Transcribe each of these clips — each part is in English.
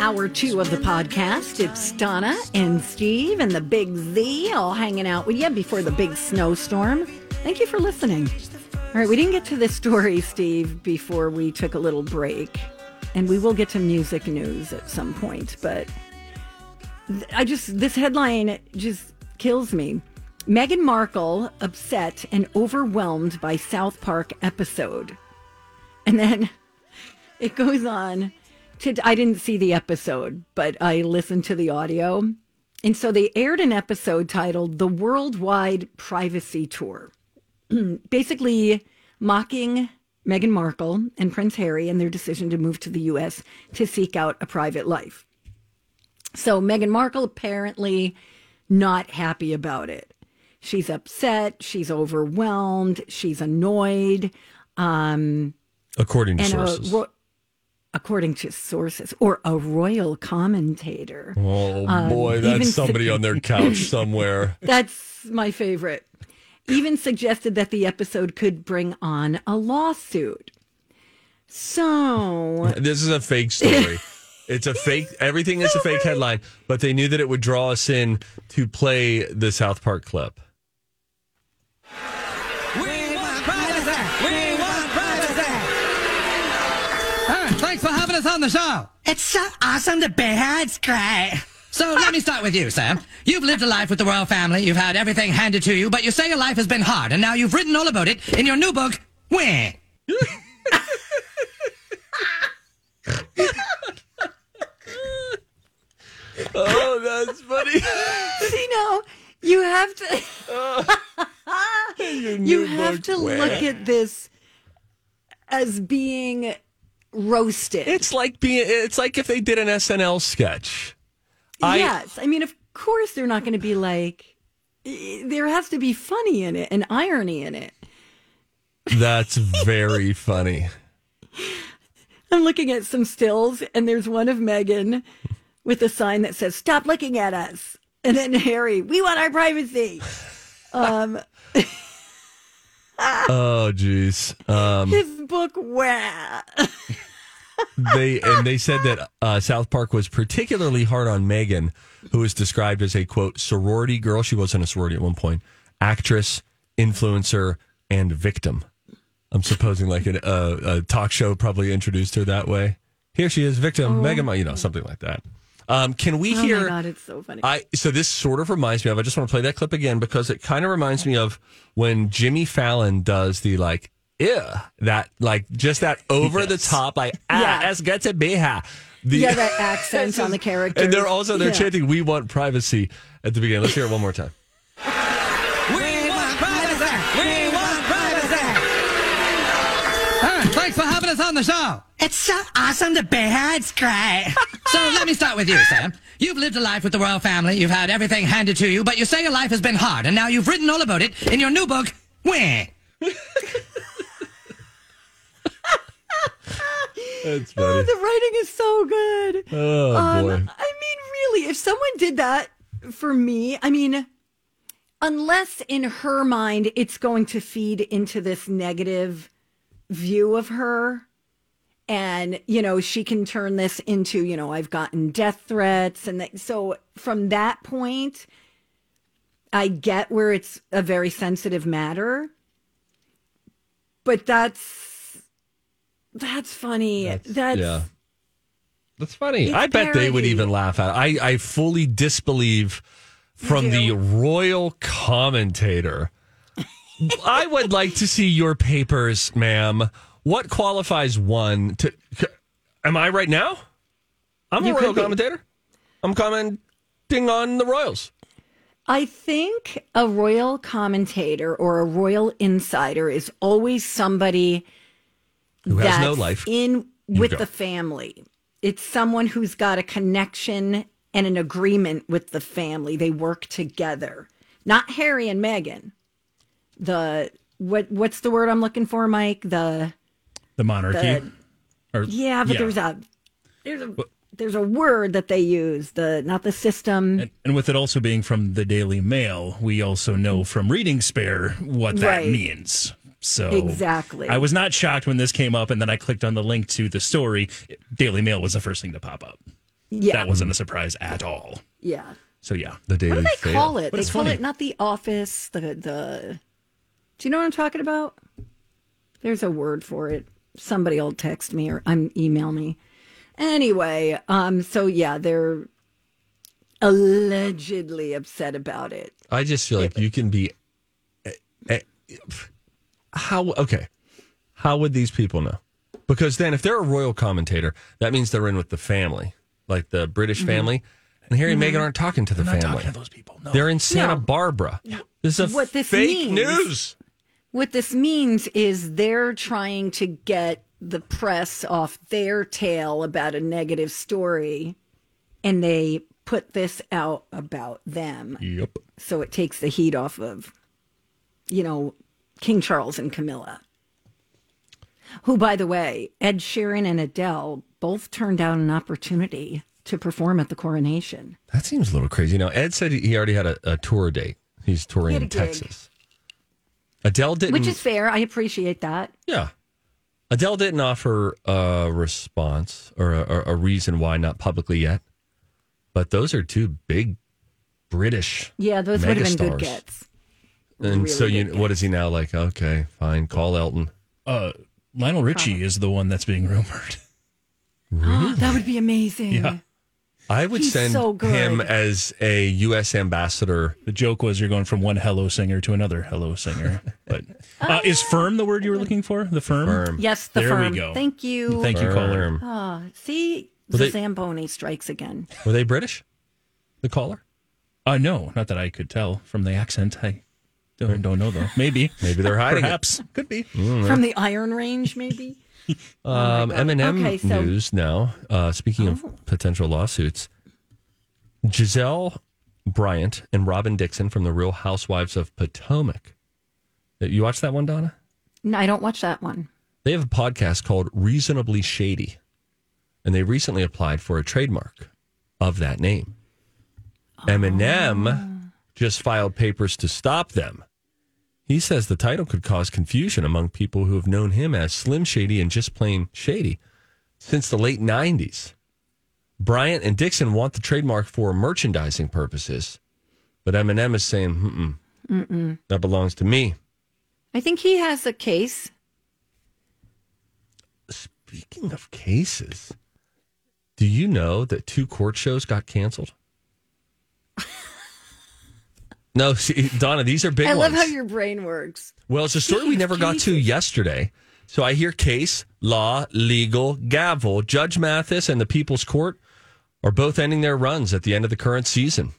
Hour two of the podcast. It's Donna and Steve and the Big Z all hanging out with you before the big snowstorm. Thank you for listening. All right, we didn't get to this story, Steve, before we took a little break. And we will get to music news at some point, but I just, this headline just kills me. Meghan Markle upset and overwhelmed by South Park episode. And then it goes on to, I didn't see the episode, but I listened to the audio. And so they aired an episode titled The Worldwide Privacy Tour, basically mocking Meghan Markle and Prince Harry and their decision to move to the US to seek out a private life. So Meghan Markle apparently not happy about it. She's upset, she's overwhelmed, she's annoyed. Um, according to a sources. ro- according to sources, or a royal commentator. oh um, boy, that's somebody sig- on their couch somewhere. That's my favorite. Even suggested that the episode could bring on a lawsuit. So, This is a fake story. It's a fake. Everything is a fake headline, but they knew that it would draw us in to play the South Park clip. Thanks us on the show. It's so awesome to be here. It's great. So let me start with you, Sam. You've lived a life with the royal family. You've had everything handed to you, but you say your life has been hard, and now you've written all about it in your new book, Where? Oh, that's funny. see now, you have to you have to look at this as being roasted. It's like being. It's like if they did an SNL sketch. I- yes, I mean, of course they're not going to be like. There has to be funny in it and irony in it. That's very funny. I'm looking at some stills, and there's one of Meghan with a sign that says "Stop looking at us," and then Harry, "We want our privacy." Um, Oh, jeez. Um, his book, wah. they and they said that uh, South Park was particularly hard on Meghan, who was described as a quote sorority girl. She was in a sorority at one point. Actress, influencer, and victim. I'm supposing like an, uh, a talk show probably introduced her that way. Here she is, victim, Meghan, you know, something like that. Um, can we Oh hear? my god, it's so funny. I so this sort of reminds me of. I just want to play that clip again because it kind of reminds me of when Jimmy Fallon does the like, yeah, that like just that over the top like ah, Yeah. es get to be ha. The, yeah, that accent on the character. and they're also they're Yeah. chanting "We want privacy" at the beginning. Let's hear it one more time. We want privacy. We want privacy. thanks for having us on the show. It's so awesome to be here. It's great. So let me start with you, Sam. You've lived a life with the royal family. You've had everything handed to you, but you say your life has been hard, and now you've written all about it in your new book, Where? That's Oh, the writing is so good. Oh Um, boy. I mean, really, if someone did that for me, I mean, unless in her mind it's going to feed into this negative view of her. And, you know, she can turn this into, you know, I've gotten death threats. And that, so from that point, I get where it's a very sensitive matter. But that's, that's funny. That's, yeah. That's funny. I bet they would even laugh at it. I, I fully disbelieve from the royal commentator. I would like to see your papers, ma'am. What qualifies one to? Am I right now? I'm You a royal commentator. I'm commenting on the Royals. I think a royal commentator or a royal insider is always somebody Who has that's no life. in You with go. the family. It's someone who's got a connection and an agreement with the family. They work together. Not Harry and Meghan. The what what's the word I'm looking for, Mike? The The monarchy. The- or, yeah, but there's a there's a there's a word that they use. The not the system. And, and with it also being from the Daily Mail, we also know from Reading Spare what that Right. means. So Exactly. I was not shocked when this came up, and then I clicked on the link to the story. Daily Mail was the first thing to pop up. yeah, That wasn't a surprise at all. yeah. So yeah, The Daily What do they Fail. call it? But they call funny. it not the office. The the. Do you know what I'm talking about? There's a word for it. Somebody will text me or um, email me. Anyway, um, so yeah, they're allegedly upset about it. I just feel like you can be. eh, eh, How okay? How would these people know? Because then, if they're a royal commentator, that means they're in with the family, like the British family. And Harry and Meghan aren't talking to the Mm-hmm. I'm not family. talking to those people. No. They're in Santa No. Barbara. This is a What this fake means- news. What this means is they're trying to get the press off their tail about a negative story, and they put this out about them. Yep. so it takes the heat off of, you know, King Charles and Camilla. Who, by the way, Ed Sheeran and Adele both turned down an opportunity to perform at the coronation. That seems a little crazy. Now, Ed said he already had a, a tour date. He's touring in. Texas. Adele didn't. Which is fair. I appreciate that. Yeah. Adele didn't offer a response or a, a reason why not publicly yet. But those are two big British. Yeah, those would have been good gets. And Really so you good what is he now like? Okay, fine, call Elton. Uh, Lionel Richie is the one that's being rumored. that would be amazing. Yeah. I would He's send so him as a US ambassador. The joke was you're going from one hello singer to another hello singer. But uh, is firm the word you were looking for? The firm. Firm. Yes, the There we firm. go. Thank you. Thank you, caller. Firm. Ah, see, Well, the they- Zamboni strikes again. Were they British? The caller? Uh, no, not that I could tell from the accent. I don't, don't know though. Maybe. Maybe they're hiding it. Perhaps. Could be. From the Iron Range, maybe? Um, Eminem Okay, so- Oh. news now. Uh, speaking of potential lawsuits, Gizelle Bryant and Robyn Dixon from the Real Housewives of Potomac. Uh, You watch that one, Donna? No, I don't watch that one. They have a podcast called Reasonably Shady, and they recently applied for a trademark of that name. Eminem just filed papers to stop them. He says the title could cause confusion among people who have known him as Slim Shady and just plain Shady since the late 90s. Bryant and Dixon want the trademark for merchandising purposes, but Eminem is saying, Mm-mm, that belongs to me. I think he has a case. Speaking of cases, do you know that two court shows got canceled? no, see, Donna, these are big I love ones. how your brain works. well, it's a story we never got to yesterday. So I hear case, law, legal, gavel. Judge Mathis and the People's Court are both ending their runs at the end of the current season.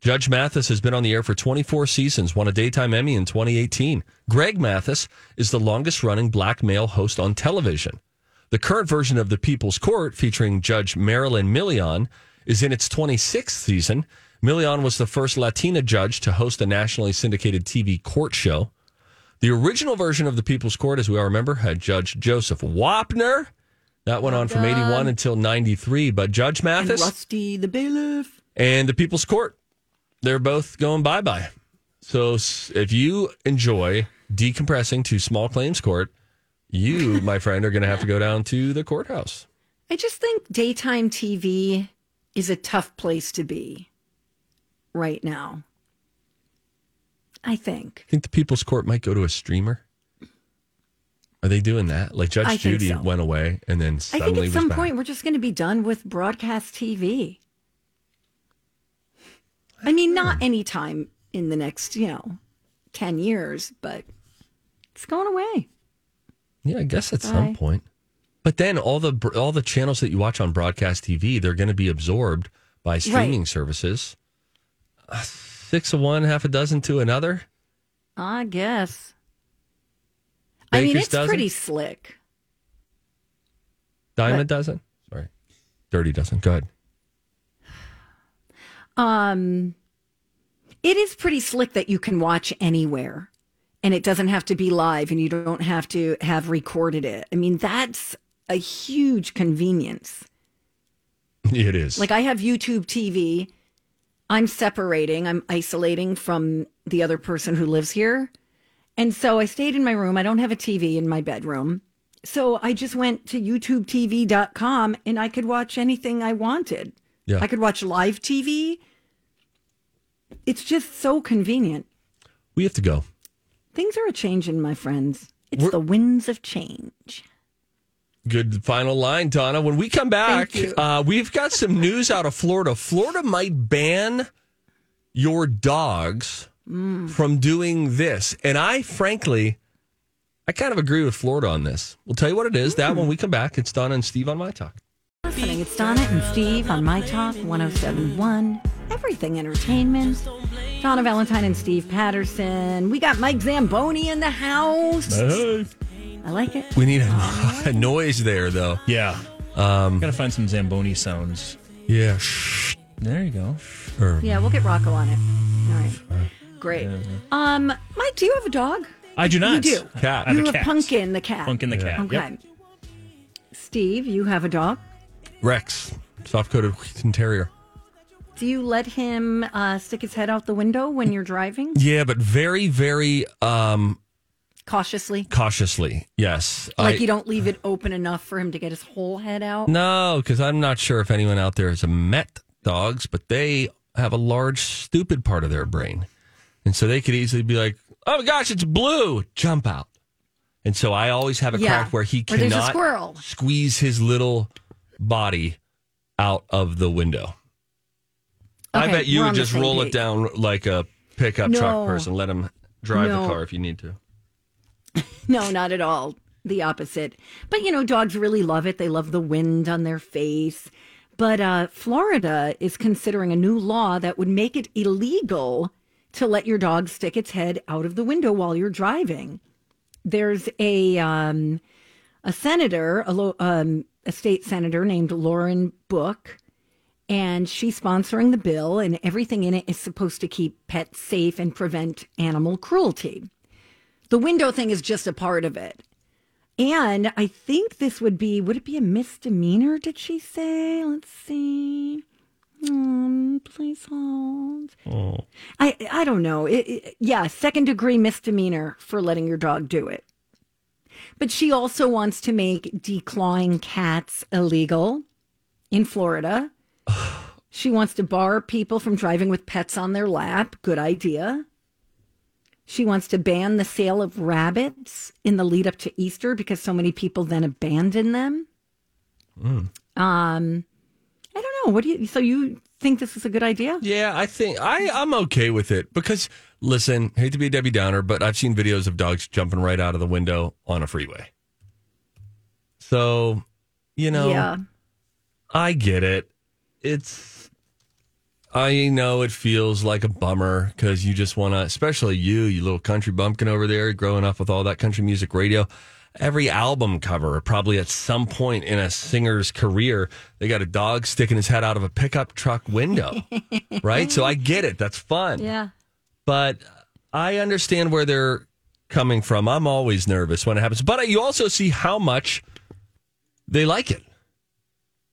Judge Mathis has been on the air for 24 seasons, won a daytime Emmy in 2018. Greg Mathis is the longest running black male host on television. The current version of the People's Court, featuring Judge Marilyn Milian, is in its 26th season. Milian was the first Latina judge to host a nationally syndicated TV court show. The original version of the People's Court, as we all remember, had Judge Joseph Wapner. That went on from 81 until 93. But Judge And Mathis Rusty the bailiff. and the People's Court, they're both going bye bye. So if you enjoy decompressing to small claims court, you, my friend, are going to have to go down to the courthouse. I just think daytime TV is a tough place to be right now. I think. I think the People's Court might go to a streamer. Are they doing that? Like Judge I Judy so. went away and then I think at some back. point we're just going to be done with broadcast TV. I mean, not anytime in the next, you know, 10 years, but it's going away. Yeah, I guess at Bye. some point. But then all the all the channels that you watch on broadcast TV, they're going to be absorbed by streaming services. Six of one, half a dozen to another. I guess. I mean, it's dozen? pretty slick. Diamond What? dozen. Sorry, dirty dozen. Go ahead. Um, it is pretty slick that you can watch anywhere and it doesn't have to be live and you don't have to have recorded it. I mean, that's a huge convenience. It is. Like I have YouTube TV. I'm separating, I'm isolating from the other person who lives here. And so I stayed in my room. I don't have a TV in my bedroom. So I just went to youtubetv.com and I could watch anything I wanted. Yeah. I could watch live TV. It's just so convenient. we have to go. Things are a changing, my friends. It's We're- the winds of change. Good final line, Donna. When we come back, uh, we've got some news out of Florida. Florida might ban your dogs Mm. from doing this. And I, frankly, I kind of agree with Florida on this. We'll tell you what it is. That when we come back, it's Donna and Steve on My Talk. Listening, it's Donna and Steve on My Talk 1071, Everything Entertainment. Donna Valentine and Steve Patterson. We got Mike Zamboni in the house. I like it. We need a, a noise there, though. Yeah. Um, Gotta find some Zamboni sounds. Yeah. There you go. Yeah, we'll get Rocco on it. All right. Great. Um, Mike, do you have a dog? I do not. You do. Cat. I have you a have cat. Pumpkin the cat. Pumpkin the cat. Okay. Yep. Steve, you have a dog. Rex, soft coated Wheaten Terrier. Do you let him uh, stick his head out the window when you're driving? Yeah, but very, very um, Cautiously. cautiously. Yes. Like I- you don't leave it open enough for him to get his whole head out? No, because I'm not sure if anyone out there has met dogs, but they have a large, stupid part of their brain. And so they could easily be like, oh my gosh, it's blue, jump out. And so I always have a Yeah. crack where he Or there's a cannot squeeze his little body out of the window. I bet you would just roll it down like a pickup truck person. Let him drive No. the car if you need to. No, not at all. The opposite. But you know, dogs really love it. They love the wind on their face. But uh, Florida is considering a new law that would make it illegal to let your dog stick its head out of the window while you're driving. There's a um, a senator, a, lo- um, a state senator named Lauren Book, and she's sponsoring the bill, and everything in it is supposed to keep pets safe and prevent animal cruelty. The window thing is just a part of it. And I think this would be, would it be a misdemeanor, did she say? Let's see. Um, please hold. Oh. I, I don't know. It, it- yeah, second degree misdemeanor for letting your dog do it. But she also wants to make declawing cats illegal in Florida. she wants to bar people from driving with pets on their lap. Good idea. She wants to ban the sale of rabbits in the lead up to Easter because so many people then abandon them. Um, I don't know. What do you? So you think this is a good idea? Yeah, I think I, I'm okay with it because listen, hate to be a Debbie Downer, but I've seen videos of dogs jumping right out of the window on a freeway. So, you know, Yeah. I get it. It's I know it feels like a bummer because you just want to, especially you, you little country bumpkin over there, growing up with all that country music radio. Every album cover, probably at some point in a singer's career, they got a dog sticking his head out of a pickup truck window, right? So I get it. That's fun. Yeah. But I understand where they're coming from. I'm always nervous when it happens. But you also see how much they like it.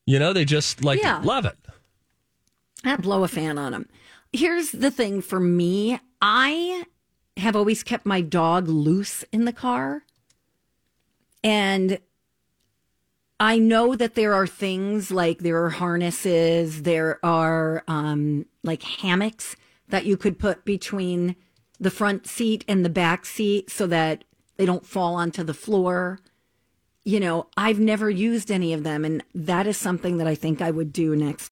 You know, they just like Yeah. love it. I blow a fan on them. Here's the thing for me I have always kept my dog loose in the car. And I know that there are things like there are harnesses, there are um, like hammocks that you could put between the front seat and the back seat so that they don't fall onto the floor. You know, I've never used any of them, and that is something that I think I would do next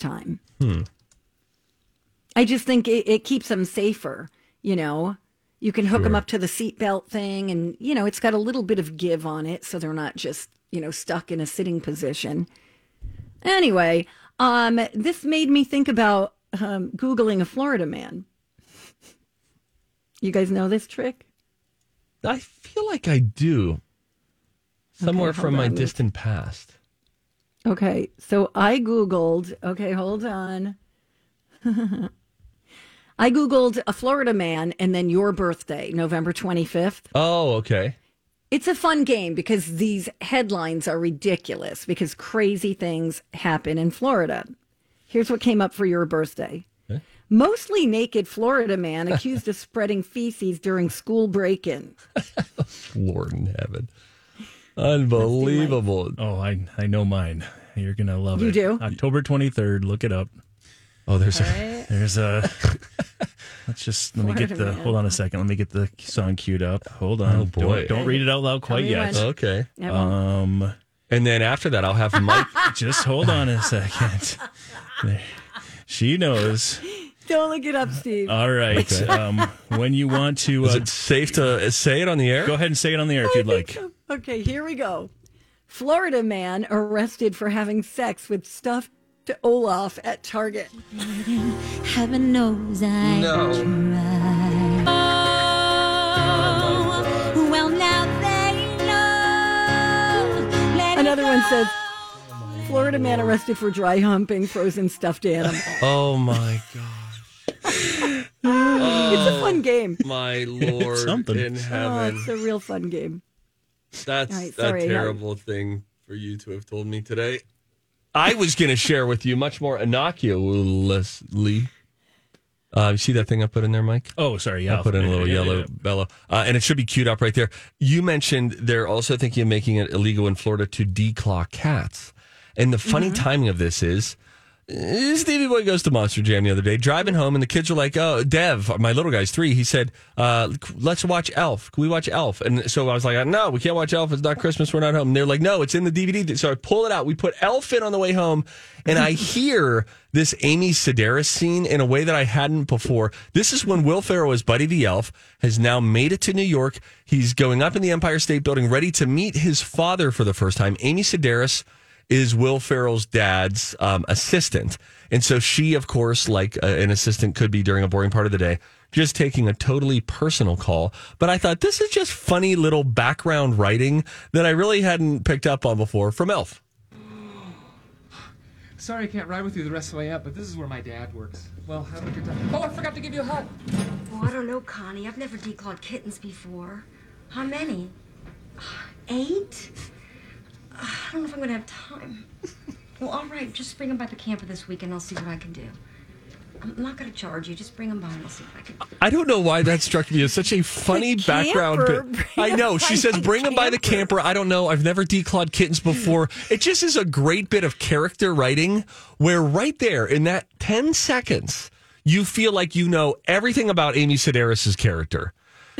Time. Hmm. I just think it, it keeps them safer. You know, you can hook them up to the seatbelt thing, and you know, it's got a little bit of give on it, so they're not just you know stuck in a sitting position. Anyway, um, this made me think about um, googling a Florida man. You guys know this trick? I feel like I do. Somewhere Okay, from my on. distant past. Okay, so I Googled, okay, hold on. I Googled a Florida man and then your birthday, November 25th. Oh, okay. It's a fun game because these headlines are ridiculous because crazy things happen in Florida. Here's what came up for your birthday. Okay. Mostly naked Florida man accused of spreading feces during school break in. Lord in heaven. Unbelievable. Oh, I I know mine. You're gonna love it. You it. do? October 23rd. Look it up. Oh, there's a There's a. Let's just let me get Florida the. man. Hold on a second. Let me get the song queued up. Hold on. Oh, boy. Don't, don't read it out loud quite me yet. when. okay. I won't- Um, And then after that, I'll have Mike. just hold on a second. There. She knows. Don't look it up, Steve. All right. Um, when you want to Is uh, it safe to say it on the air? go ahead and say it on the air if you'd like. Okay, here we go. Florida man arrested for having sex with stuffed Olaf at Target. Heaven knows I No. tried. Oh, well, now they know. Let Another one go. says Florida man arrested for dry humping frozen stuffed animal. Oh my god. It's a fun game. My Lord something. in Oh, heaven. it's a real fun game. That's All right, a sorry, terrible thing for you to have told me today. I was going to share with you much more innocuously. Uh, you see that thing I put in there, Mike? Oh, sorry. Yeah, I put in a little yeah, yellow yeah. bellow, uh, and it should be queued up right there. You mentioned they're also thinking of making it illegal in Florida to declaw cats. And the funny Mm-hmm. timing of this is Stevie Boy goes to Monster Jam the other day, driving home, and the kids were like, "Oh, Dev, my little guy's three. He said, uh, let's watch Elf. Can we watch Elf?" And so I was like, "No, we can't watch Elf. It's not Christmas. We're not home." They're like, "No, it's in the DVD." So I pull it out. We put Elf in on the way home, and I hear this Amy Sedaris scene in a way that I hadn't before. This is when Will Ferrell as Buddy the Elf has now made it to New York. He's going up in the Empire State Building, ready to meet his father for the first time. Amy Sedaris is Will Ferrell's dad's um, assistant. And so she, of course, like uh, an assistant could be during a boring part of the day, just taking a totally personal call. But I thought this is just funny little background writing that I really hadn't picked up on before from Elf. Sorry I can't ride with you the rest of the way up, but this is where my dad works. Well, have a good time. Oh, I forgot to give you a hug. Oh, I don't know, Connie. I've never declawed kittens before. How many? Eight? I don't know if I'm gonna have time. Well, all right. Just bring them by the camper this week, and I'll see what I can do. I'm not gonna charge you. Just bring them by, and I'll see what I can. do. I don't know why that struck me as such a funny The background. bit. I know. She says, the bring them by the camper." camper. I don't know. I've never declawed kittens before. It just is a great bit of character writing where right there in that 10 seconds, you feel like you know everything about Amy Sedaris' character.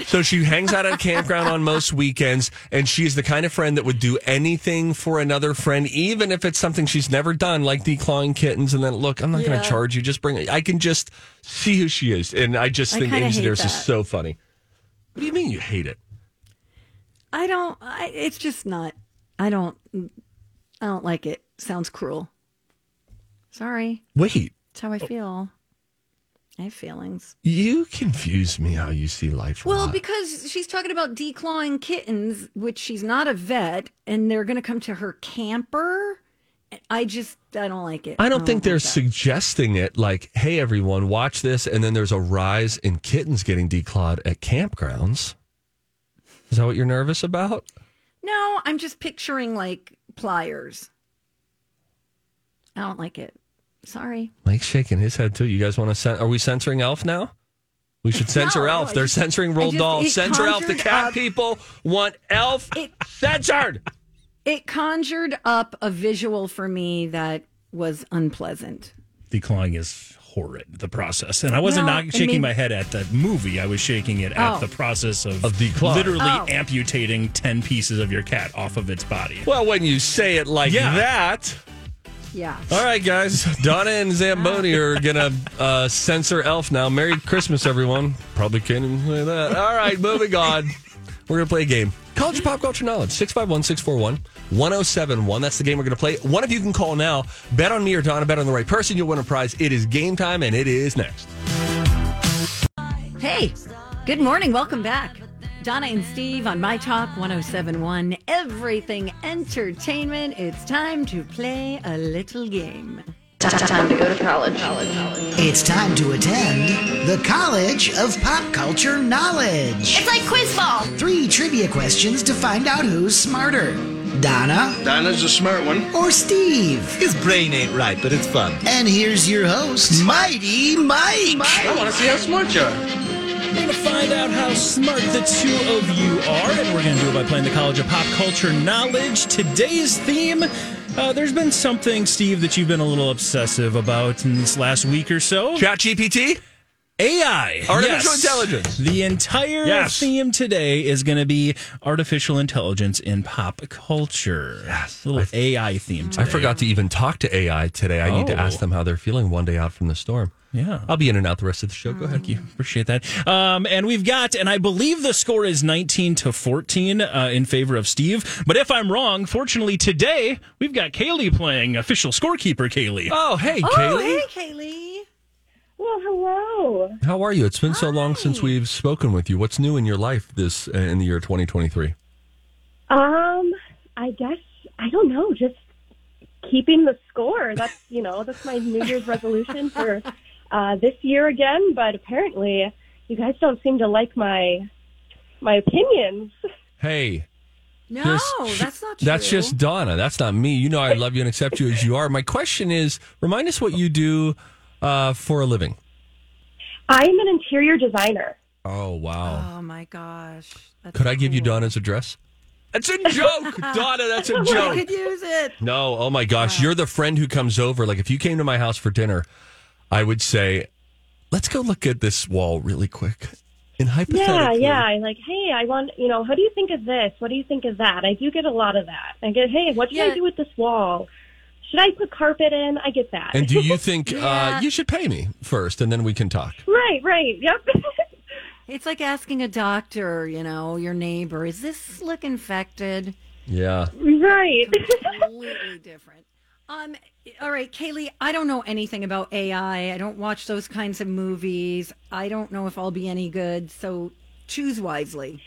So she hangs out at a campground on most weekends, and she is the kind of friend that would do anything for another friend, even if it's something she's never done, like declawing kittens. And then, look, I'm not going to charge you. Just bring it. I can just see who she is, and I just I think Amy Sedaris is so funny. What do you mean you hate it? I don't. I, it's just not. I don't. I don't like it. Sounds cruel. Sorry. Wait, That's how I feel. I have feelings. you confuse me how you see life. Well, because she's talking about declawing kittens, which she's not a vet, and they're going to come to her camper. I just, I don't like it. I don't think they're like that. suggesting it like, hey, everyone, watch this. And then there's a rise in kittens getting declawed at campgrounds. Is that what you're nervous about? No, I'm just picturing like pliers. I don't like it. Sorry. Mike's shaking his head too. You guys want to cen- Are we censoring Elf now? We should censor No, no, Elf. I They're just- censoring I Roald Dahl. Censor Elf. The cat up- people want Elf It- censored. It conjured up a visual for me that was unpleasant. Declawing is horrid, the process. And I wasn't No, not shaking mean- my head at the movie. I was shaking it at Oh. the process of, Of declawing. literally Oh. amputating 10 pieces of your cat off of its body. Well, when you say it like Yeah. that. Yeah. All right, guys. Donna and Zamboni are going to uh, censor Elf now. Merry Christmas, everyone. Probably can't even say that. All right, moving on. We're going to play a game. College Pop Culture Knowledge, 651 641 1071. That's the game we're going to play. One of you can call now. Bet on me or Donna. Bet on the right person. You'll win a prize. It is game time, and it is next. Hey, good morning. Welcome back. Donna and Steve on My Talk 1071, Everything Entertainment. It's time to play a little game. Time to go to college. It's time to attend the College of Pop Culture Knowledge. It's like quiz ball. Three trivia questions to find out who's smarter Donna Donna's a smart one. or Steve. His brain ain't right, but it's fun. And here's your host, Mighty Mike. I want to see how smart you are. We're going to find out how smart the two of you are, and we're going to do it by playing the College of Pop Culture Knowledge. Today's theme uh, there's been something, Steve, that you've been a little obsessive about in this last week or so. ChatGPT? AI. Artificial yes. intelligence. The entire Yes. theme today is going to be artificial intelligence in pop culture. Yes. Little AI theme today. I forgot to even talk to AI today. I need to Oh. ask them how they're feeling one day out from the storm. Yeah. I'll be in and out the rest of the show. Go ahead. Thank you. Appreciate that. Um, and we've got, and I believe the score is 19 to 14 uh, in favor of Steve. But if I'm wrong, fortunately today, we've got Kaylee playing official scorekeeper, Kaylee. Oh, hey, Oh, Kaylee. hey, Kaylee. Well, hello. How are you? It's been so long since we've spoken with you. What's new in your life this uh, in the year 2023? Um, I guess I don't know. Just keeping the score. That's you know that's my New Year's resolution for uh, this year again. But apparently, you guys don't seem to like my my opinions. Hey, No, Here's- that's not true. that's just Donna. That's not me. You know I love you and accept you as you are. My question is, remind us what you do uh, for a living. I'm an interior designer. Oh wow! Oh, my gosh. That's Could I give you. Donna's address? That's a joke, Donna. That's a joke. could use it. No, oh my gosh, you're the friend who comes over. Like if you came to my house for dinner, I would say, "Let's go look at this wall really quick." In And Yeah, hypothetically, yeah. I like, hey, I want, you know, how do you think of this? What do you think of that? I do get a lot of that. I get, hey, what should Yeah. I do with this wall? Should I put carpet in? I get that. And do you think Yeah. uh, you should pay me first, and then we can talk? right, right. Yep. It's like asking a doctor, you know, your neighbor, is this look infected? Yeah. right. Completely different. Um, all right, Kaylee, I don't know anything about AI. I don't watch those kinds of movies. I don't know if I'll be any good, so choose wisely.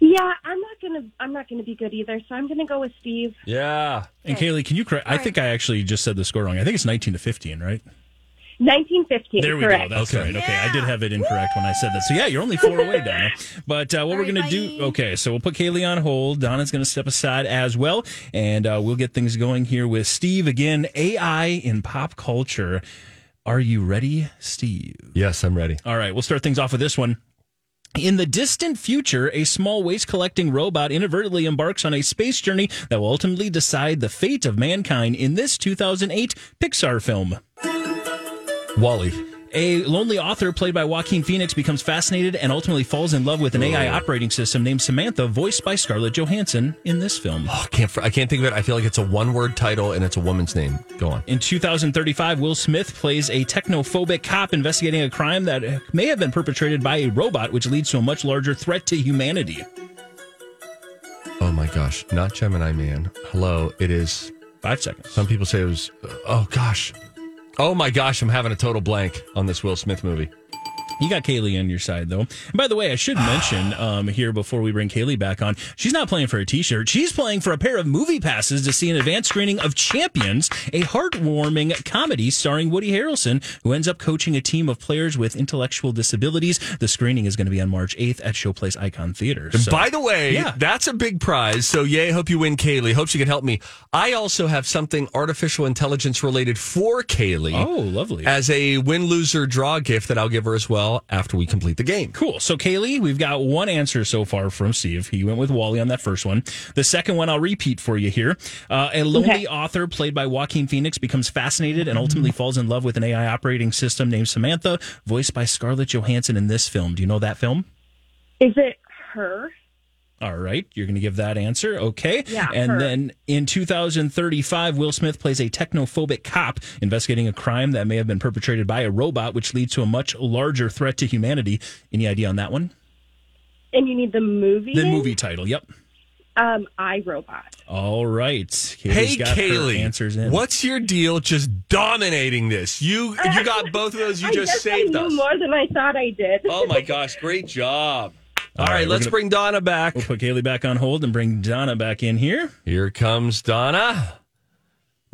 Yeah, I'm not gonna. I'm not gonna be good either. So I'm gonna go with Steve. Yeah. And Kaylee, can you correct? I think I actually just said the score wrong. I think it's 19 to 15, right? 1915. There we correct. go. That's Okay. right. Okay, I did have it incorrect when I said that. So yeah, you're only four away, Donna. But uh, what we're right, going to do? Okay, so we'll put Kaylee on hold. Donna's going to step aside as well, and uh, we'll get things going here with Steve again. AI in pop culture. Are you ready, Steve? Yes, I'm ready. All right, we'll start things off with this one. In the distant future, a small waste collecting robot inadvertently embarks on a space journey that will ultimately decide the fate of mankind in this 2008 Pixar film. WALL-E. A lonely author played by Joaquin Phoenix becomes fascinated and ultimately falls in love with an AI operating system named Samantha, voiced by Scarlett Johansson in this film. Oh, I can't. I can't think of it. I feel like it's a one-word title and it's a woman's name. Go on. In 2035, Will Smith plays a technophobic cop investigating a crime that may have been perpetrated by a robot, which leads to a much larger threat to humanity. Oh my gosh, not Gemini Man. Hello, it is. Five seconds. Some people say it was. Oh gosh, Oh my gosh, I'm having a total blank on this Will Smith movie. You got Kaylee on your side, though. And by the way, I should mention um, here before we bring Kaylee back on, she's not playing for a T-shirt. She's playing for a pair of movie passes to see an advanced screening of Champions, a heartwarming comedy starring Woody Harrelson, who ends up coaching a team of players with intellectual disabilities. The screening is going to be on March 8th at Showplace Icon Theater. And So- by the way, Yeah. that's a big prize. So, yay, hope you win Kaylee. Hope she can help me. I also have something artificial intelligence related for Kaylee. Oh, lovely. As a win, loser, draw gift that I'll give her as well after we complete the game. Cool. So, Kaylee, we've got one answer so far from Steve. He went with WALL-E on that first one. The second one, I'll repeat for you here. Uh, a lonely Okay. author played by Joaquin Phoenix becomes fascinated and ultimately falls in love with an AI operating system named Samantha, voiced by Scarlett Johansson in this film. Do you know that film? Is it her? All right, you're going to give that answer. Okay. Yeah, And her. then in 2035, Will Smith plays a technophobic cop investigating a crime that may have been perpetrated by a robot, which leads to a much larger threat to humanity. Any idea on that one? And you need the movie? The movie title. Yep. Um, I Robot. All right. Kaylee's Hey, got Kaylee, answers in. what's your deal just dominating this? You you got both of those. You I just guess saved I knew us. more than I thought I did. Oh my gosh, great job. All All right, right, let's gonna- bring Donna back. We'll put Kaylee back on hold and bring Donna back in here. Here comes Donna.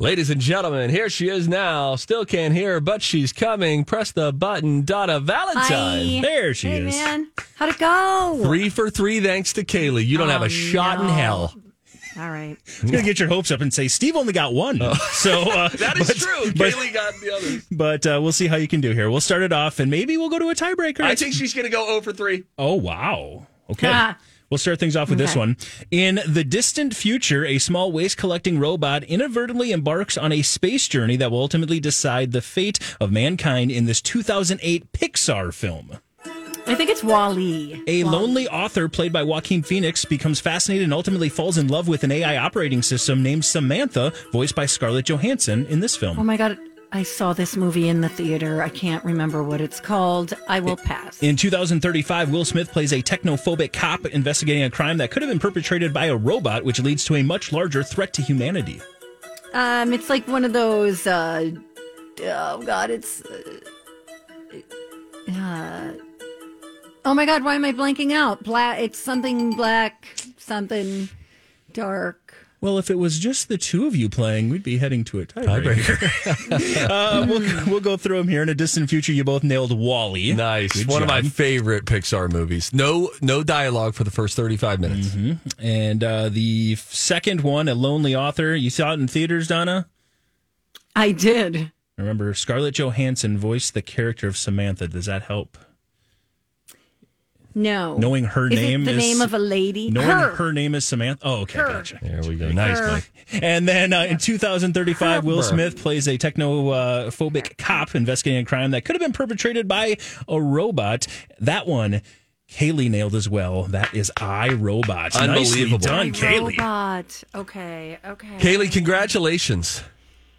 Ladies and gentlemen, here she is now. Still can't hear her, but she's coming. Press the button, Donna Valentine. Hi. There she Hey, is. man. How'd it go? Three for three, thanks to Kaylee. You don't have Oh, a shot in hell. All right. You're going to get your hopes up and say, Steve only got one. So uh, That is but- true. But, Kaylee got the others. but uh, we'll see how you can do here. We'll start it off and maybe we'll go to a tiebreaker. I think she's going to go 0 for 3. Oh, wow. Okay. Ah. We'll start things off with this one. In the distant future, a small waste collecting robot inadvertently embarks on a space journey that will ultimately decide the fate of mankind in this 2008 Pixar film. I think it's WALL-E. A lonely author played by Joaquin Phoenix becomes fascinated and ultimately falls in love with an AI operating system named Samantha, voiced by Scarlett Johansson in this film. Oh my God. I saw this movie in the theater. I can't remember what it's called. I will pass. In 2035, Will Smith plays a technophobic cop investigating a crime that could have been perpetrated by a robot, which leads to a much larger threat to humanity. Um, it's like one of those. Uh, oh God, it's. Uh, uh, oh my God, why am I blanking out? Black. It's something black, something dark. Well, if it was just the two of you playing, we'd be heading to a tiebreaker. uh, we'll, we'll go through them here. In a distant future, you both nailed WALL-E. Nice. Good One of my favorite Pixar movies. No no dialogue for the first 35 minutes. And uh, the second one, A Lonely Author. You saw it in theaters, Donna? I did. Remember, Scarlett Johansson voiced the character of Samantha. Does that help? No. Knowing her Is name it the is name of a lady. Knowing her. her. name is Samantha. Oh, okay, Her. gotcha. There we go. Nice, Her. Mike. And then uh, in 2035, Will Smith plays a technophobic cop investigating a crime that could have been perpetrated by a robot. That one, Kaylee nailed as well. That is I Robot. Nicely Unbelievable. done, Kaylee. Robot. Okay. Okay. Kaylee, congratulations.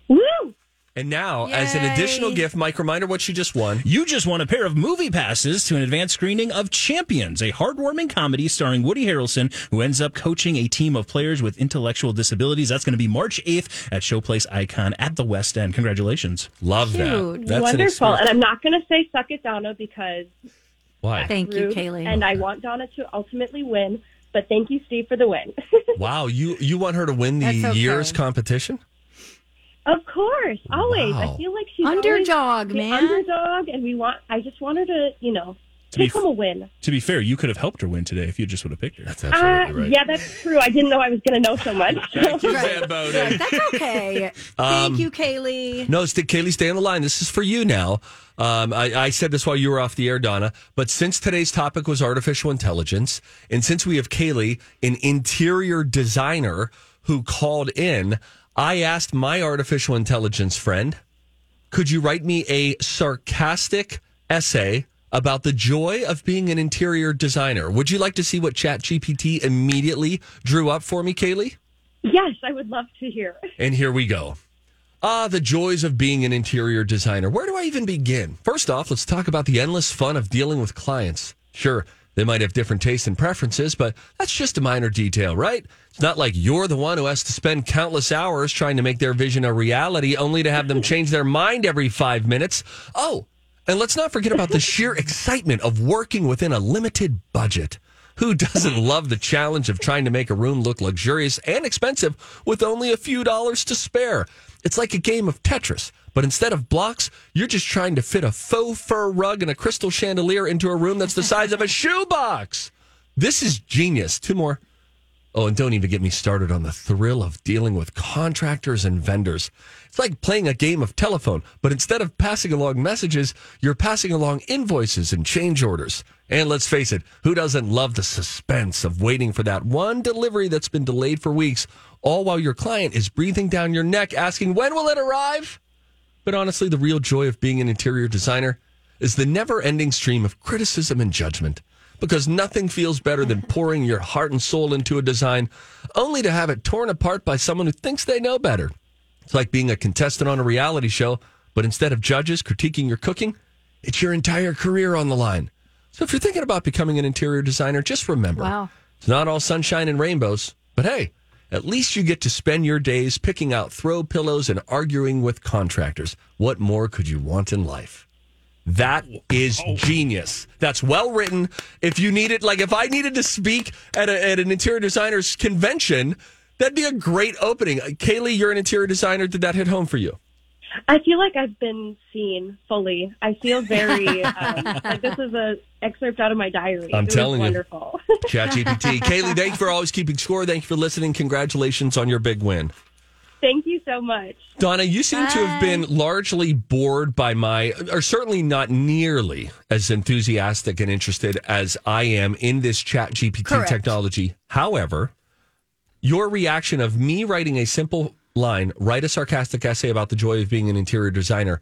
Woo! And now, as an additional gift, Mike, reminder what you just won. You just won a pair of movie passes to an advanced screening of Champions, a heartwarming comedy starring Woody Harrelson, who ends up coaching a team of players with intellectual disabilities. That's going to be March 8th at Showplace Icon at the West End. Congratulations. Love Cute. that. That's Wonderful. experience. And I'm not going to say suck it, Donna, because Why? Thank you, Kaylee. And I want Donna to ultimately win. But thank you, Steve, for the win. Wow, you you want her to win the That's okay. year's competition? Of course, always. Wow. I feel like she's Underdog, always the man. Underdog, and we want. I just want her to, you know, To be take home a win. To be fair, you could have helped her win today if you just would have picked her. That's Uh, absolutely right. Yeah, that's true. I didn't know I was going to know so much. Thank you, Right. Zamboni. Right, That's okay. Thank you, Kaylee. No, st- Kaylee, stay on the line. This is for you now. Um, I, I said this while you were off the air, Donna, but since today's topic was artificial intelligence, and since we have Kaylee, an interior designer who called in, I asked my artificial intelligence friend, could you write me a sarcastic essay about the joy of being an interior designer? Would you like to see what ChatGPT immediately drew up for me, Kaylee? yes, I would love to hear. And here we go. Ah, the joys of being an interior designer. Where do I even begin? First off, let's talk about the endless fun of dealing with clients. Sure, They might have different tastes and preferences, but that's just a minor detail, right? It's not like you're the one who has to spend countless hours trying to make their vision a reality only to have them change their mind every five minutes. Oh, and let's not forget about the sheer excitement of working within a limited budget. Who doesn't love the challenge of trying to make a room look luxurious and expensive with only a few dollars to spare? It's like a game of Tetris, but instead of blocks, you're just trying to fit a faux fur rug and a crystal chandelier into a room that's the size of a shoebox. This is genius. Two more. Oh, and don't even get me started on the thrill of dealing with contractors and vendors. It's like playing a game of telephone, but instead of passing along messages, you're passing along invoices and change orders. And let's face it, who doesn't love the suspense of waiting for that one delivery that's been delayed for weeks, all while your client is breathing down your neck asking, when will it arrive? But honestly, the real joy of being an interior designer is the never ending stream of criticism and judgment. Because nothing feels better than pouring your heart and soul into a design only to have it torn apart by someone who thinks they know better. It's like being a contestant on a reality show, but instead of judges critiquing your cooking, it's your entire career on the line. So if you're thinking about becoming an interior designer, just remember Wow. it's not all sunshine and rainbows, but hey, at least you get to spend your days picking out throw pillows and arguing with contractors. What more could you want in life? That is genius. That's well written. If you need it, like if I needed to speak at, a, at an interior designers convention, that'd be a great opening. Uh, Kaylee, you're an interior designer. Did that hit home for you? I feel like I've been seen fully. I feel very um, like this is a excerpt out of my diary. I'm It was telling you. wonderful. ChatGPT. Kaylee, thank you for always keeping score. Thank you for listening. Congratulations on your big win. Thank you so much. Donna, you seem to have been largely bored by my, or certainly not nearly as enthusiastic and interested as I am in this ChatGPT Correct. technology. However, your reaction of me writing a simple line, write a sarcastic essay about the joy of being an interior designer,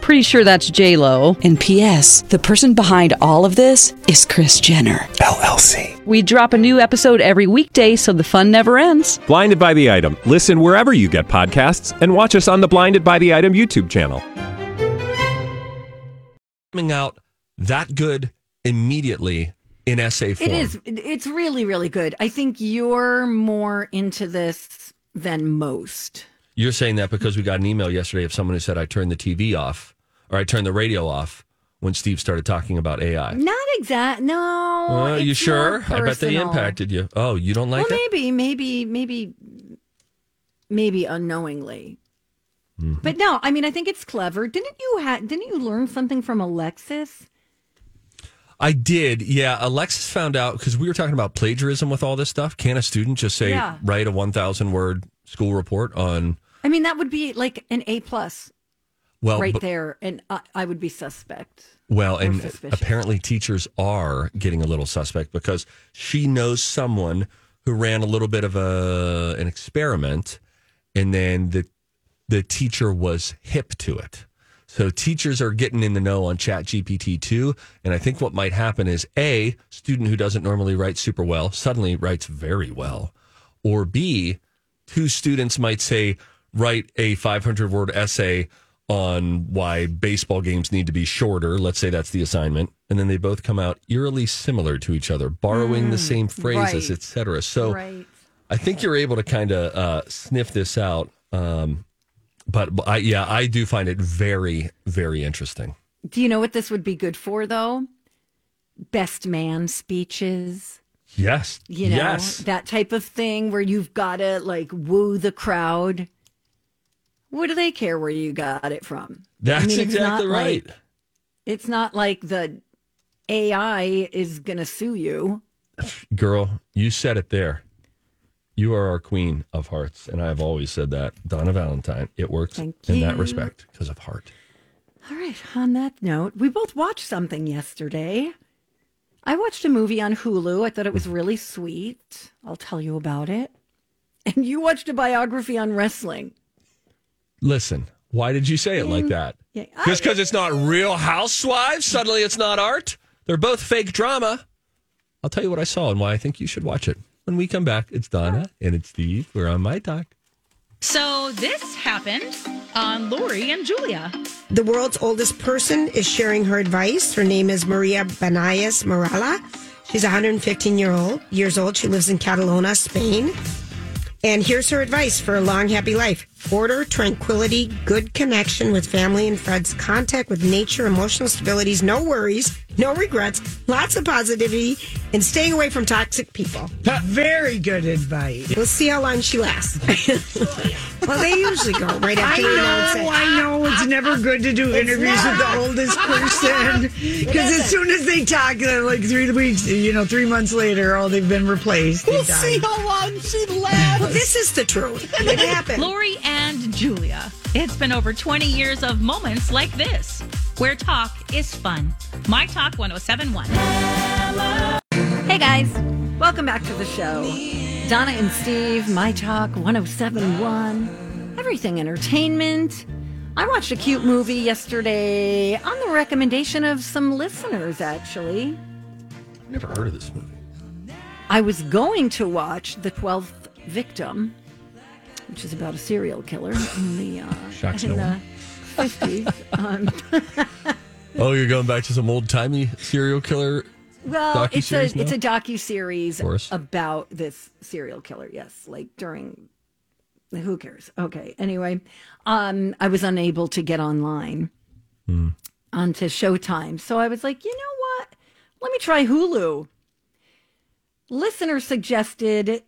Pretty sure that's J Lo. And P.S. The person behind all of this is Kris Jenner LLC. We drop a new episode every weekday, so the fun never ends. Blinded by the item. Listen wherever you get podcasts, and watch us on the Blinded by the Item YouTube channel. coming out that good immediately in essay form. It is. It's really, really good. I think you're more into this than most. You're saying that because we got an email yesterday of someone who said I turned the TV off or I turned the radio off when Steve started talking about AI. Not exact. No. Well, you sure? I bet they impacted you. Oh, you don't like well, it? maybe, maybe, maybe, maybe unknowingly. Mm-hmm. But no, I mean, I think it's clever. Didn't you ha- Didn't you learn something from Alexis? I did. Yeah, Alexis found out because we were talking about plagiarism with all this stuff. Can a student just say Yeah. write a 1,000 word school report on? I mean, that would be like an A plus Well, right but- there, and I, I would be suspect. Well, and suspicious. apparently teachers are getting a little suspect because she knows someone who ran a little bit of a an experiment, and then the the teacher was hip to it. So teachers are getting in the know on ChatGPT too, and I think what might happen is a student who doesn't normally write super well suddenly writes very well, or b two students might say write a 500 word essay on why baseball games need to be shorter. Let's say that's the assignment. And then they both come out eerily similar to each other, borrowing the same phrases, right. et cetera. So right. I think you're able to kind of uh, sniff this out. Um, but but I, yeah, I do find it very, very interesting. Do you know what this would be good for, though? Best man speeches. Yes. You know, yes. that type of thing where you've got to like woo the crowd. What do they care where you got it from? That's it's exactly not right. like- it's not like the AI is going to sue you. Girl, you said it there. You are our queen of hearts. And I've always said that. Donna Valentine. It works in that respect because of heart. All right. On that note, we both watched something yesterday. I watched a movie on Hulu. I thought it was really sweet. I'll tell you about it. And you watched a biography on wrestling. Listen, Why did you say it like mm. that? Yeah, Just because it's not Real Housewives, suddenly it's not art. They're both fake drama. I'll tell you what I saw and why I think you should watch it. When we come back, it's Donna and it's Steve. We're on My Talk. So this happened on Lori and Julia. The world's oldest person is sharing her advice. Her name is Maria Branyas Morera. She's 115 year old years old. She lives in Catalonia, Spain. And here's her advice for a long, happy life. Order, tranquility, good connection with family and friends, contact with nature, emotional stabilities, no worries, no regrets, lots of positivity, and staying away from toxic people. Very good advice. We'll see how long she lasts. well, they usually go right I after we know know, it. I know. It's never good to do It's interviews with the oldest person because as soon as they talk, like three weeks, you know, three months later, oh, they've been replaced. We'll see how long she lasts. Well, this is the truth. It happened. Lori and Julia. It's been over 20 years of moments like this, where talk is fun. My Talk 1071. Hey guys, welcome back to the show. Donna and Steve, My Talk 1071, Everything Entertainment. I watched a cute movie yesterday on the recommendation of some listeners, actually. i Never heard of this movie. I was going to watch The 12th Victim, which is about a serial killer in the, uh, Shocks in no the one. 50s. Um, Oh, you're going back to some old timey serial killer Well, it's a now? it's a docu series about this serial killer. Yes, like during. Who cares? Okay. Anyway, um, I was unable to get online Hmm. onto Showtime, so I was like, you know what? Let me try Hulu. Listener suggested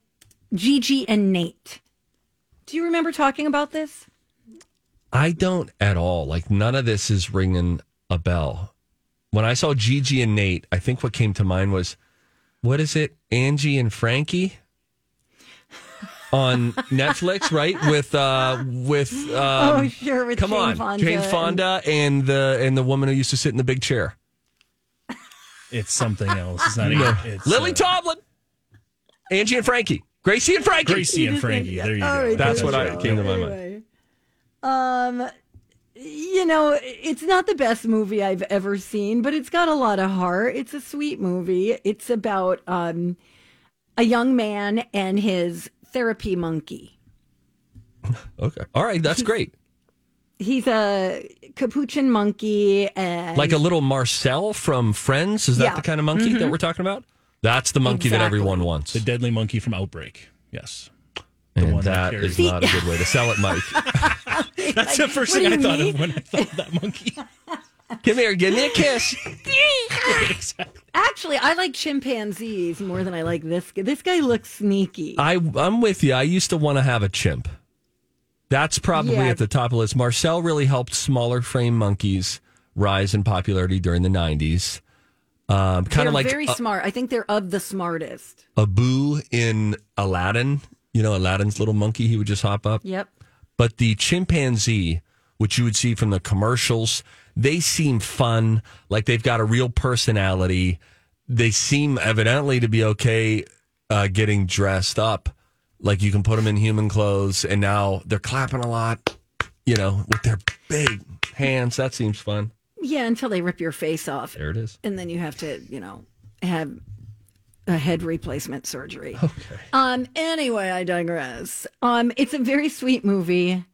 Gigi and Nate. Do you remember talking about this? I don't at all. Like none of this is ringing a bell. When I saw Gigi and Nate, I think what came to mind was, what is it, Angie and Frankie on Netflix, right? With uh with um, Oh, sure, with come Jane on, Fonda Jane Fonda and the and the woman who used to sit in the big chair, It's something else. It's not You know, even. It's, Lily uh, Tomlin, Angie and Frankie, Gracie and Frankie, Gracie and Frankie. There you All go. right, That's what I came to my mind. Um, you know, it's not the best movie I've ever seen, but it's got a lot of heart. It's a sweet movie. It's about um a young man and his therapy monkey. Okay, all right, that's great. He's a capuchin monkey and Like a little Marcel from Friends. Is that Yeah. the kind of monkey that Mhm. we're talking about? That's the monkey that everyone wants. The deadly monkey from Outbreak. Yes. And one that that carries- is See- not a good way to sell it, Mike. That's the first thing I you thought of when I thought of that monkey. Come here, give me a kiss. exactly. Actually, I like chimpanzees more than I like this guy. This guy looks sneaky. I I'm with you. I used to want to have a chimp. That's probably Yeah. at the top of the list. Marcel really helped smaller frame monkeys rise in popularity during the 90s. Um, kind of like very a, smart. I think they're of the smartest. Abu in Aladdin. You know, Aladdin's little monkey, he would just hop up. Yep. But the chimpanzee, which you would see from the commercials, they seem fun, like they've got a real personality. They seem evidently to be okay uh, getting dressed up. Like you can put them in human clothes, and now they're clapping a lot, you know, with their big hands. That seems fun. Yeah, until they rip your face off. There it is. And then you have to, you know, have a head replacement surgery. Okay. Um anyway, I digress. Um it's a very sweet movie.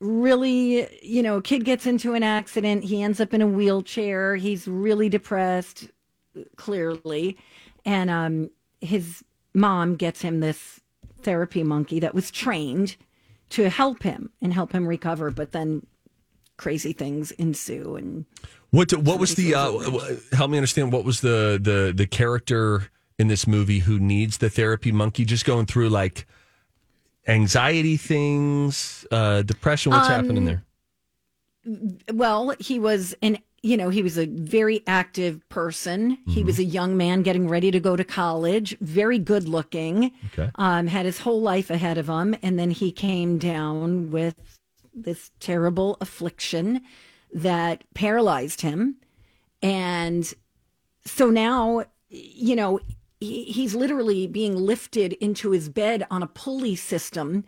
Really, you know, kid gets into an accident, he ends up in a wheelchair, he's really depressed clearly. And um his mom gets him this therapy monkey that was trained to help him and help him recover, but then crazy things ensue and What what was the uh, help me understand what was the the the character in this movie who needs the therapy monkey just going through like anxiety things, uh, depression. What's Um, happening there? Well, he was an you know, he was a very active person. He was a young man getting ready to go to college, very good looking. Okay. Um, had his whole life ahead of him, and then he came down with this terrible affliction that paralyzed him. And so now, you know, he, he's literally being lifted into his bed on a pulley system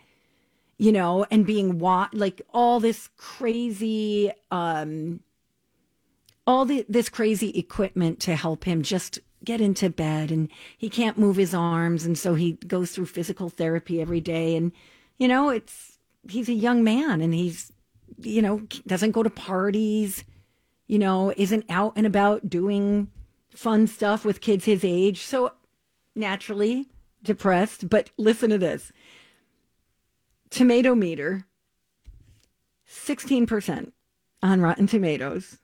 you know, and being like all this crazy, um, all the, this crazy equipment to help him just get into bed and he can't move his arms. And so he goes through physical therapy every day. And, you know, it's, he's a young man and he's, you know, doesn't go to parties, you know, isn't out and about doing fun stuff with kids his age. So naturally depressed. But listen to this tomato meter 16% on Rotten Tomatoes.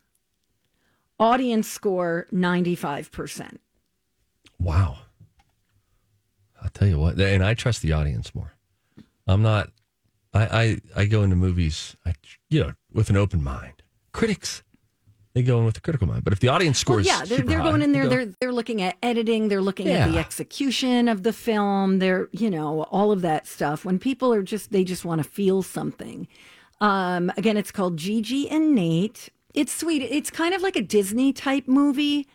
Audience score 95%. Wow. I'll tell you what, and I trust the audience more. I'm not. I I, I go into movies, I, you know, with an open mind. Critics, they go in with a critical mind. But if the audience Well, scores, yeah, they're, they're high, going in there. go, They're they're looking at editing. They're looking at the execution of the film. They're you know all of that stuff. When people are just they just want to feel something. Um, again, it's called Gigi and Nate. It's sweet. It's kind of like a Disney type movie.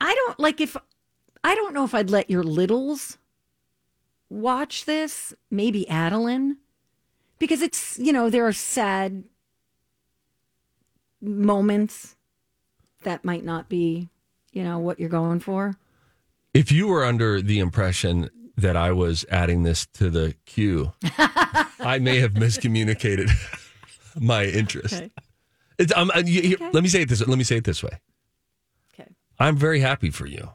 I don't like if I don't know if I'd let your littles watch this. Maybe Adeline, because it's you know there are sad moments that might not be you know what you're going for. If you were under the impression that I was adding this to the queue, I may have miscommunicated my interest. Okay. It's, um, uh, you- you- Let me say it this. Let me say it this way. Okay. I'm very happy for you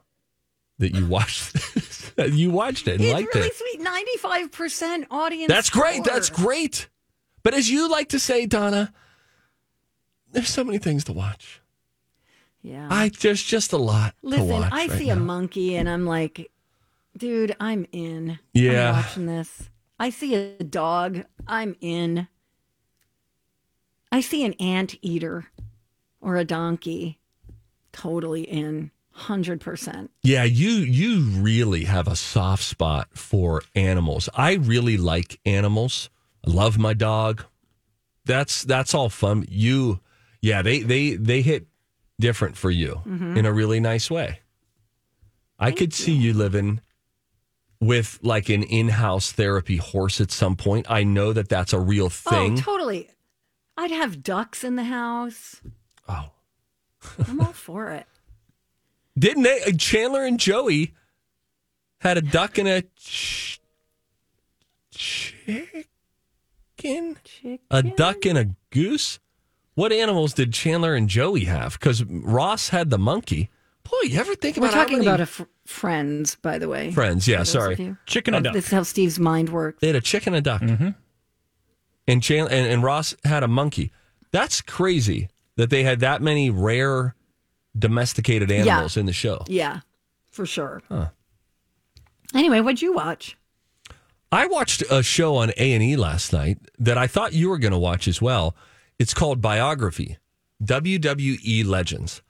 that you watched. this. you watched it and It's liked really it. sweet. Ninety five percent audience. That's great. score. That's great. But as you like to say, Donna, there's so many things to watch. Yeah. I there's just a lot Listen, to watch. I right see a now. monkey and I'm like, dude, I'm in. Yeah. I'm watching this. I see a dog. I'm in. I see an ant eater or a donkey. Totally in. 100%. Yeah, you you really have a soft spot for animals. I really like animals. I love my dog. That's that's all fun. You yeah, they they they hit different for you Mhm. in a really nice way. I could see you living with like an in-house therapy horse at some point. I know that that's a real thing. Oh, totally. I'd have ducks in the house. Oh. I'm all for it. Didn't they? uh, Chandler and Joey had a duck and a ch- chicken, a duck and a goose. What animals did Chandler and Joey have? Because Ross had the monkey. Boy, you ever think We're about how talking many about a fr- friends, by the way. Friends, yeah, sorry. of you. Chicken and duck. This is how Steve's mind works. They had a chicken and a duck, and, Chandler, and and Ross had a monkey. That's crazy that they had that many rare domesticated Yeah. animals in the show. Yeah, for sure. Huh. Anyway, what'd you watch? I watched a show on A and E last night that I thought you were going to watch as well. It's called Biography, WWE Legends.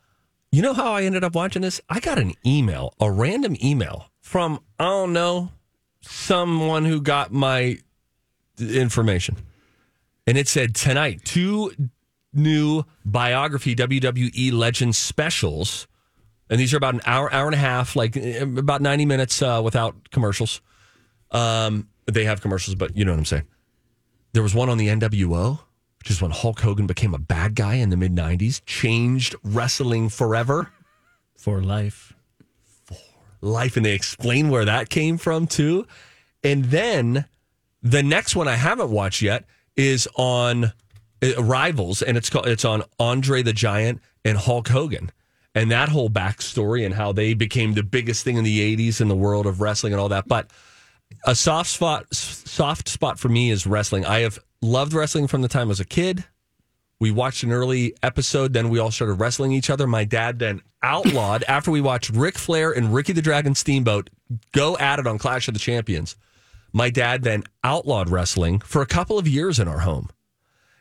You know how I ended up watching this? I got an email, a random email from I don't know someone who got my information, and it said tonight two new biography WWE Legends specials, and these are about an hour, hour and a half, like eh, about ninety minutes uh, without commercials. Um, they have commercials, but you know what I'm saying. There was one on the NWO, which is when Hulk Hogan became a bad guy in the mid '90s, changed wrestling forever for life, for life, and they explain where that came from too. And then the next one I haven't watched yet is on Rivals, and it's called it's on Andre the Giant and Hulk Hogan. And that whole backstory and how they became the biggest thing in the 80s in the world of wrestling and all that. But a soft spot soft spot for me is wrestling. I have loved wrestling from the time I was a kid. We watched an early episode, then we all started wrestling each other. My dad then outlawed after we watched Ric Flair and Ricky the Dragon Steamboat go at it on Clash of the Champions. My dad then outlawed wrestling for a couple of years in our home.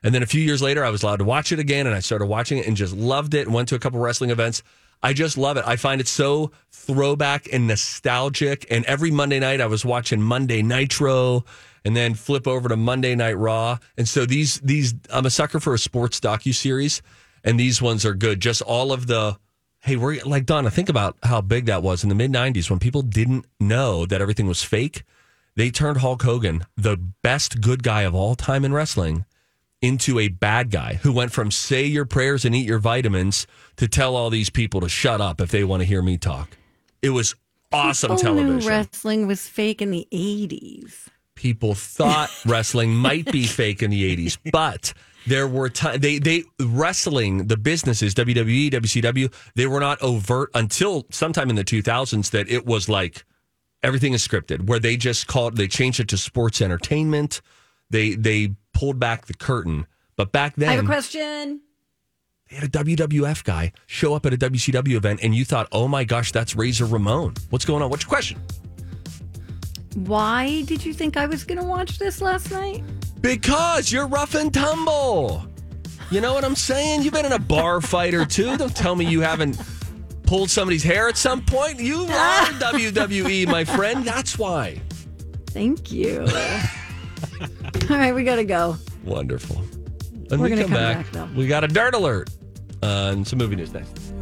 And then a few years later, I was allowed to watch it again, and I started watching it and just loved it and went to a couple wrestling events. I just love it. I find it so throwback and nostalgic. And every Monday night, I was watching Monday Nitro, and then flip over to Monday Night Raw. And so these these I'm a sucker for a sports docu series, and these ones are good. Just all of the hey, we're like Donna. Think about how big that was in the mid '90s when people didn't know that everything was fake. They turned Hulk Hogan, the best good guy of all time in wrestling, into a bad guy who went from say your prayers and eat your vitamins to tell all these people to shut up if they want to hear me talk. It was awesome People television. wrestling was fake in the 80s. people thought wrestling might be fake in the 80s, but there were times they they wrestling the businesses WWE, WCW, they were not overt until sometime in the 2000s that it was like everything is scripted where they just called they changed it to sports entertainment. They they pulled back the curtain. But back then I have a question. they had a WWF guy show up at a WCW event and you thought, "Oh my gosh, that's Razor Ramon." What's going on? What's your question? Why did you think I was going to watch this last night? Because you're rough and tumble. You know what I'm saying? You've been in a bar fight or two. Don't tell me you haven't pulled somebody's hair at some point. You are WWE, my friend. That's why. Thank you. All right, we got to go. Wonderful. When We're we come, come back, back, we got a dirt alert uh, and some movie news next.